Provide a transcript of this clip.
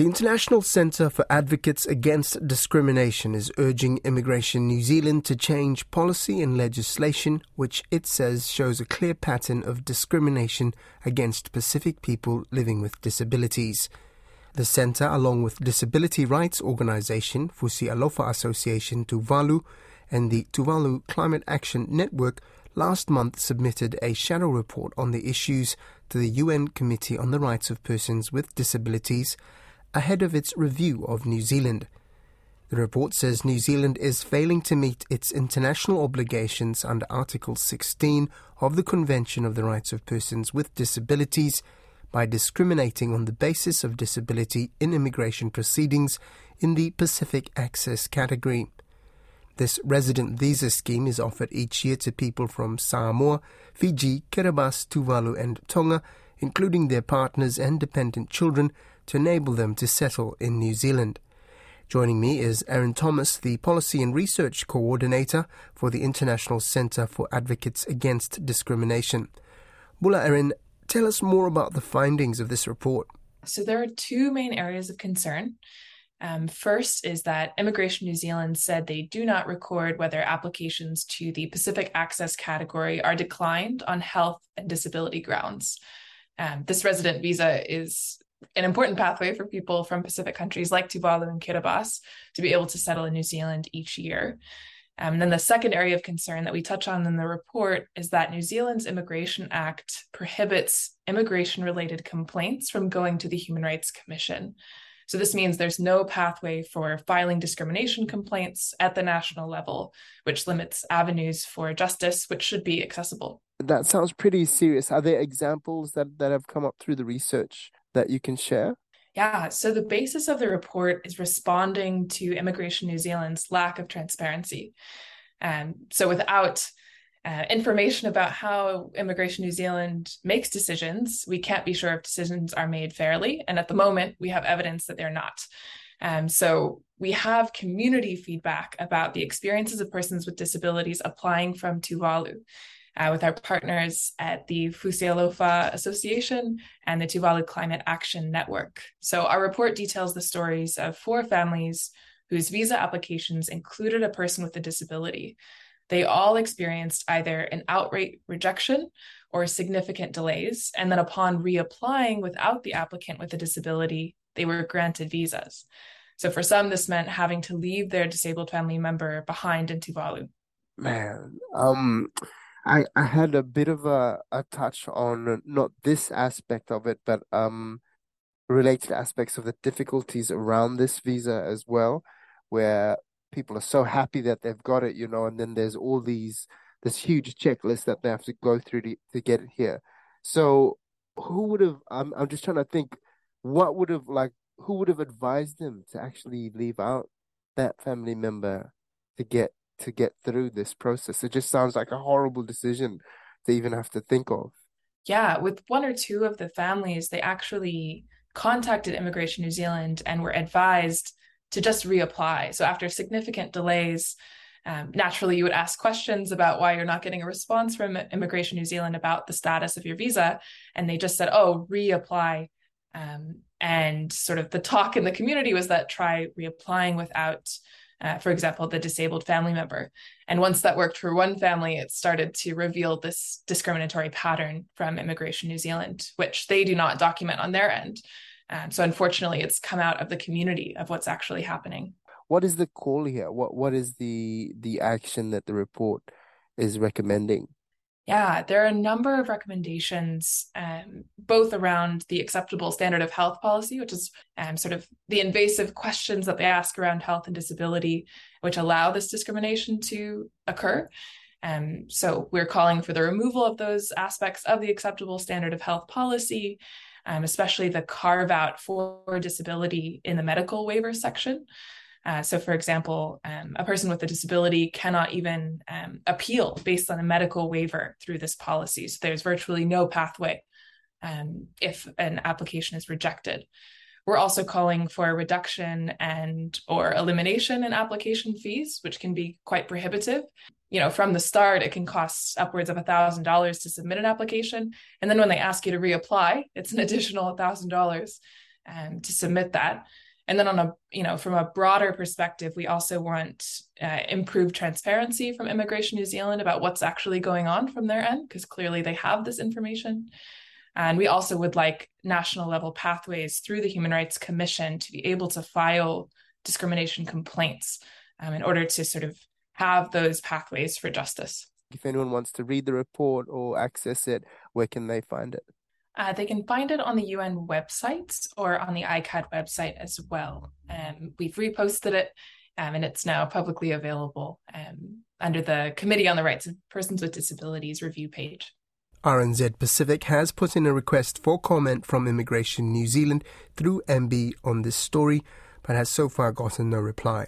The International Centre for Advocates Against Discrimination is urging Immigration New Zealand to change policy and legislation which it says shows a clear pattern of discrimination against Pacific people living with disabilities. The centre, along with disability rights organisation Fusi'alofa Association Tuvalu and the Tuvalu Climate Action Network, last month submitted a shadow report on the issues to the UN Committee on the Rights of Persons with Disabilities ahead of its review of New Zealand. The report says New Zealand is failing to meet its international obligations under Article 16 of the Convention of the Rights of Persons with Disabilities by discriminating on the basis of disability in immigration proceedings in the Pacific Access category. This resident visa scheme is offered each year to people from Samoa, Fiji, Kiribati, Tuvalu, and Tonga, including their partners and dependent children, to enable them to settle in New Zealand. Joining me is Erin Thomas, the Policy and Research Coordinator for the International Centre for Advocates Against Discrimination. Bula Erin, tell us more about the findings of this report. So, there are two main areas of concern. Um, first is that Immigration New Zealand said they do not record whether applications to the Pacific Access category are declined on health and disability grounds. Um, this resident visa is an important pathway for people from Pacific countries like Tuvalu and Kiribati to be able to settle in New Zealand each year. Um, and then the second area of concern that we touch on in the report is that New Zealand's Immigration Act prohibits immigration related complaints from going to the Human Rights Commission. So this means there's no pathway for filing discrimination complaints at the national level, which limits avenues for justice, which should be accessible. That sounds pretty serious. Are there examples that, that have come up through the research that you can share? Yeah, so the basis of the report is responding to Immigration New Zealand's lack of transparency. Um, so without uh, information about how Immigration New Zealand makes decisions, we can't be sure if decisions are made fairly. And at the moment, we have evidence that they're not. Um, so we have community feedback about the experiences of persons with disabilities applying from Tuvalu uh, with our partners at the Fusi'alofa Association and the Tuvalu Climate Action Network. So, our report details the stories of four families whose visa applications included a person with a disability. They all experienced either an outright rejection or significant delays. And then, upon reapplying without the applicant with a disability, they were granted visas. So, for some, this meant having to leave their disabled family member behind in Tuvalu. Man, um, I I had a bit of a, a touch on not this aspect of it, but um related aspects of the difficulties around this visa as well, where people are so happy that they've got it, you know, and then there's all these this huge checklist that they have to go through to, to get it here. So who would have I'm I'm just trying to think what would have like who would have advised them to actually leave out that family member to get to get through this process. It just sounds like a horrible decision to even have to think of. Yeah, with one or two of the families, they actually contacted Immigration New Zealand and were advised to just reapply. So after significant delays, um, naturally you would ask questions about why you're not getting a response from Immigration New Zealand about the status of your visa, and they just said, "Oh, reapply." Um, and sort of the talk in the community was that try reapplying without uh, for example, the disabled family member. And once that worked for one family, it started to reveal this discriminatory pattern from Immigration New Zealand, which they do not document on their end. Um, so unfortunately, it's come out of the community of what's actually happening. What is the call here? What what is the the action that the report is recommending? Yeah, there are a number of recommendations, um, both around the acceptable standard of health policy, which is um, sort of the invasive questions that they ask around health and disability, which allow this discrimination to occur. Um, so we're calling for the removal of those aspects of the acceptable standard of health policy, um, especially the carve out for disability in the medical waiver section. Uh, so, for example, um, a person with a disability cannot even um, appeal based on a medical waiver through this policy. So, there's virtually no pathway um, if an application is rejected. We're also calling for a reduction and or elimination in application fees, which can be quite prohibitive. You know, from the start, it can cost upwards of $1,000 to submit an application. And then when they ask you to reapply, it's an additional $1,000. um, to submit that. And then on a you know from a broader perspective, we also want uh, improved transparency from Immigration New Zealand about what's actually going on from their end, because clearly they have this information. And we also would like national level pathways through the Human Rights Commission to be able to file discrimination complaints um, in order to sort of have those pathways for justice. If anyone wants to read the report or access it, where can they find it? Uh, they can find it on the UN website or on the ICAD website as well. Um, we've reposted it um, and it's now publicly available um, under the Committee on the Rights of Persons with Disabilities review page. RNZ Pacific has put in a request for comment from Immigration New Zealand through MBIE on this story, but has so far gotten no reply.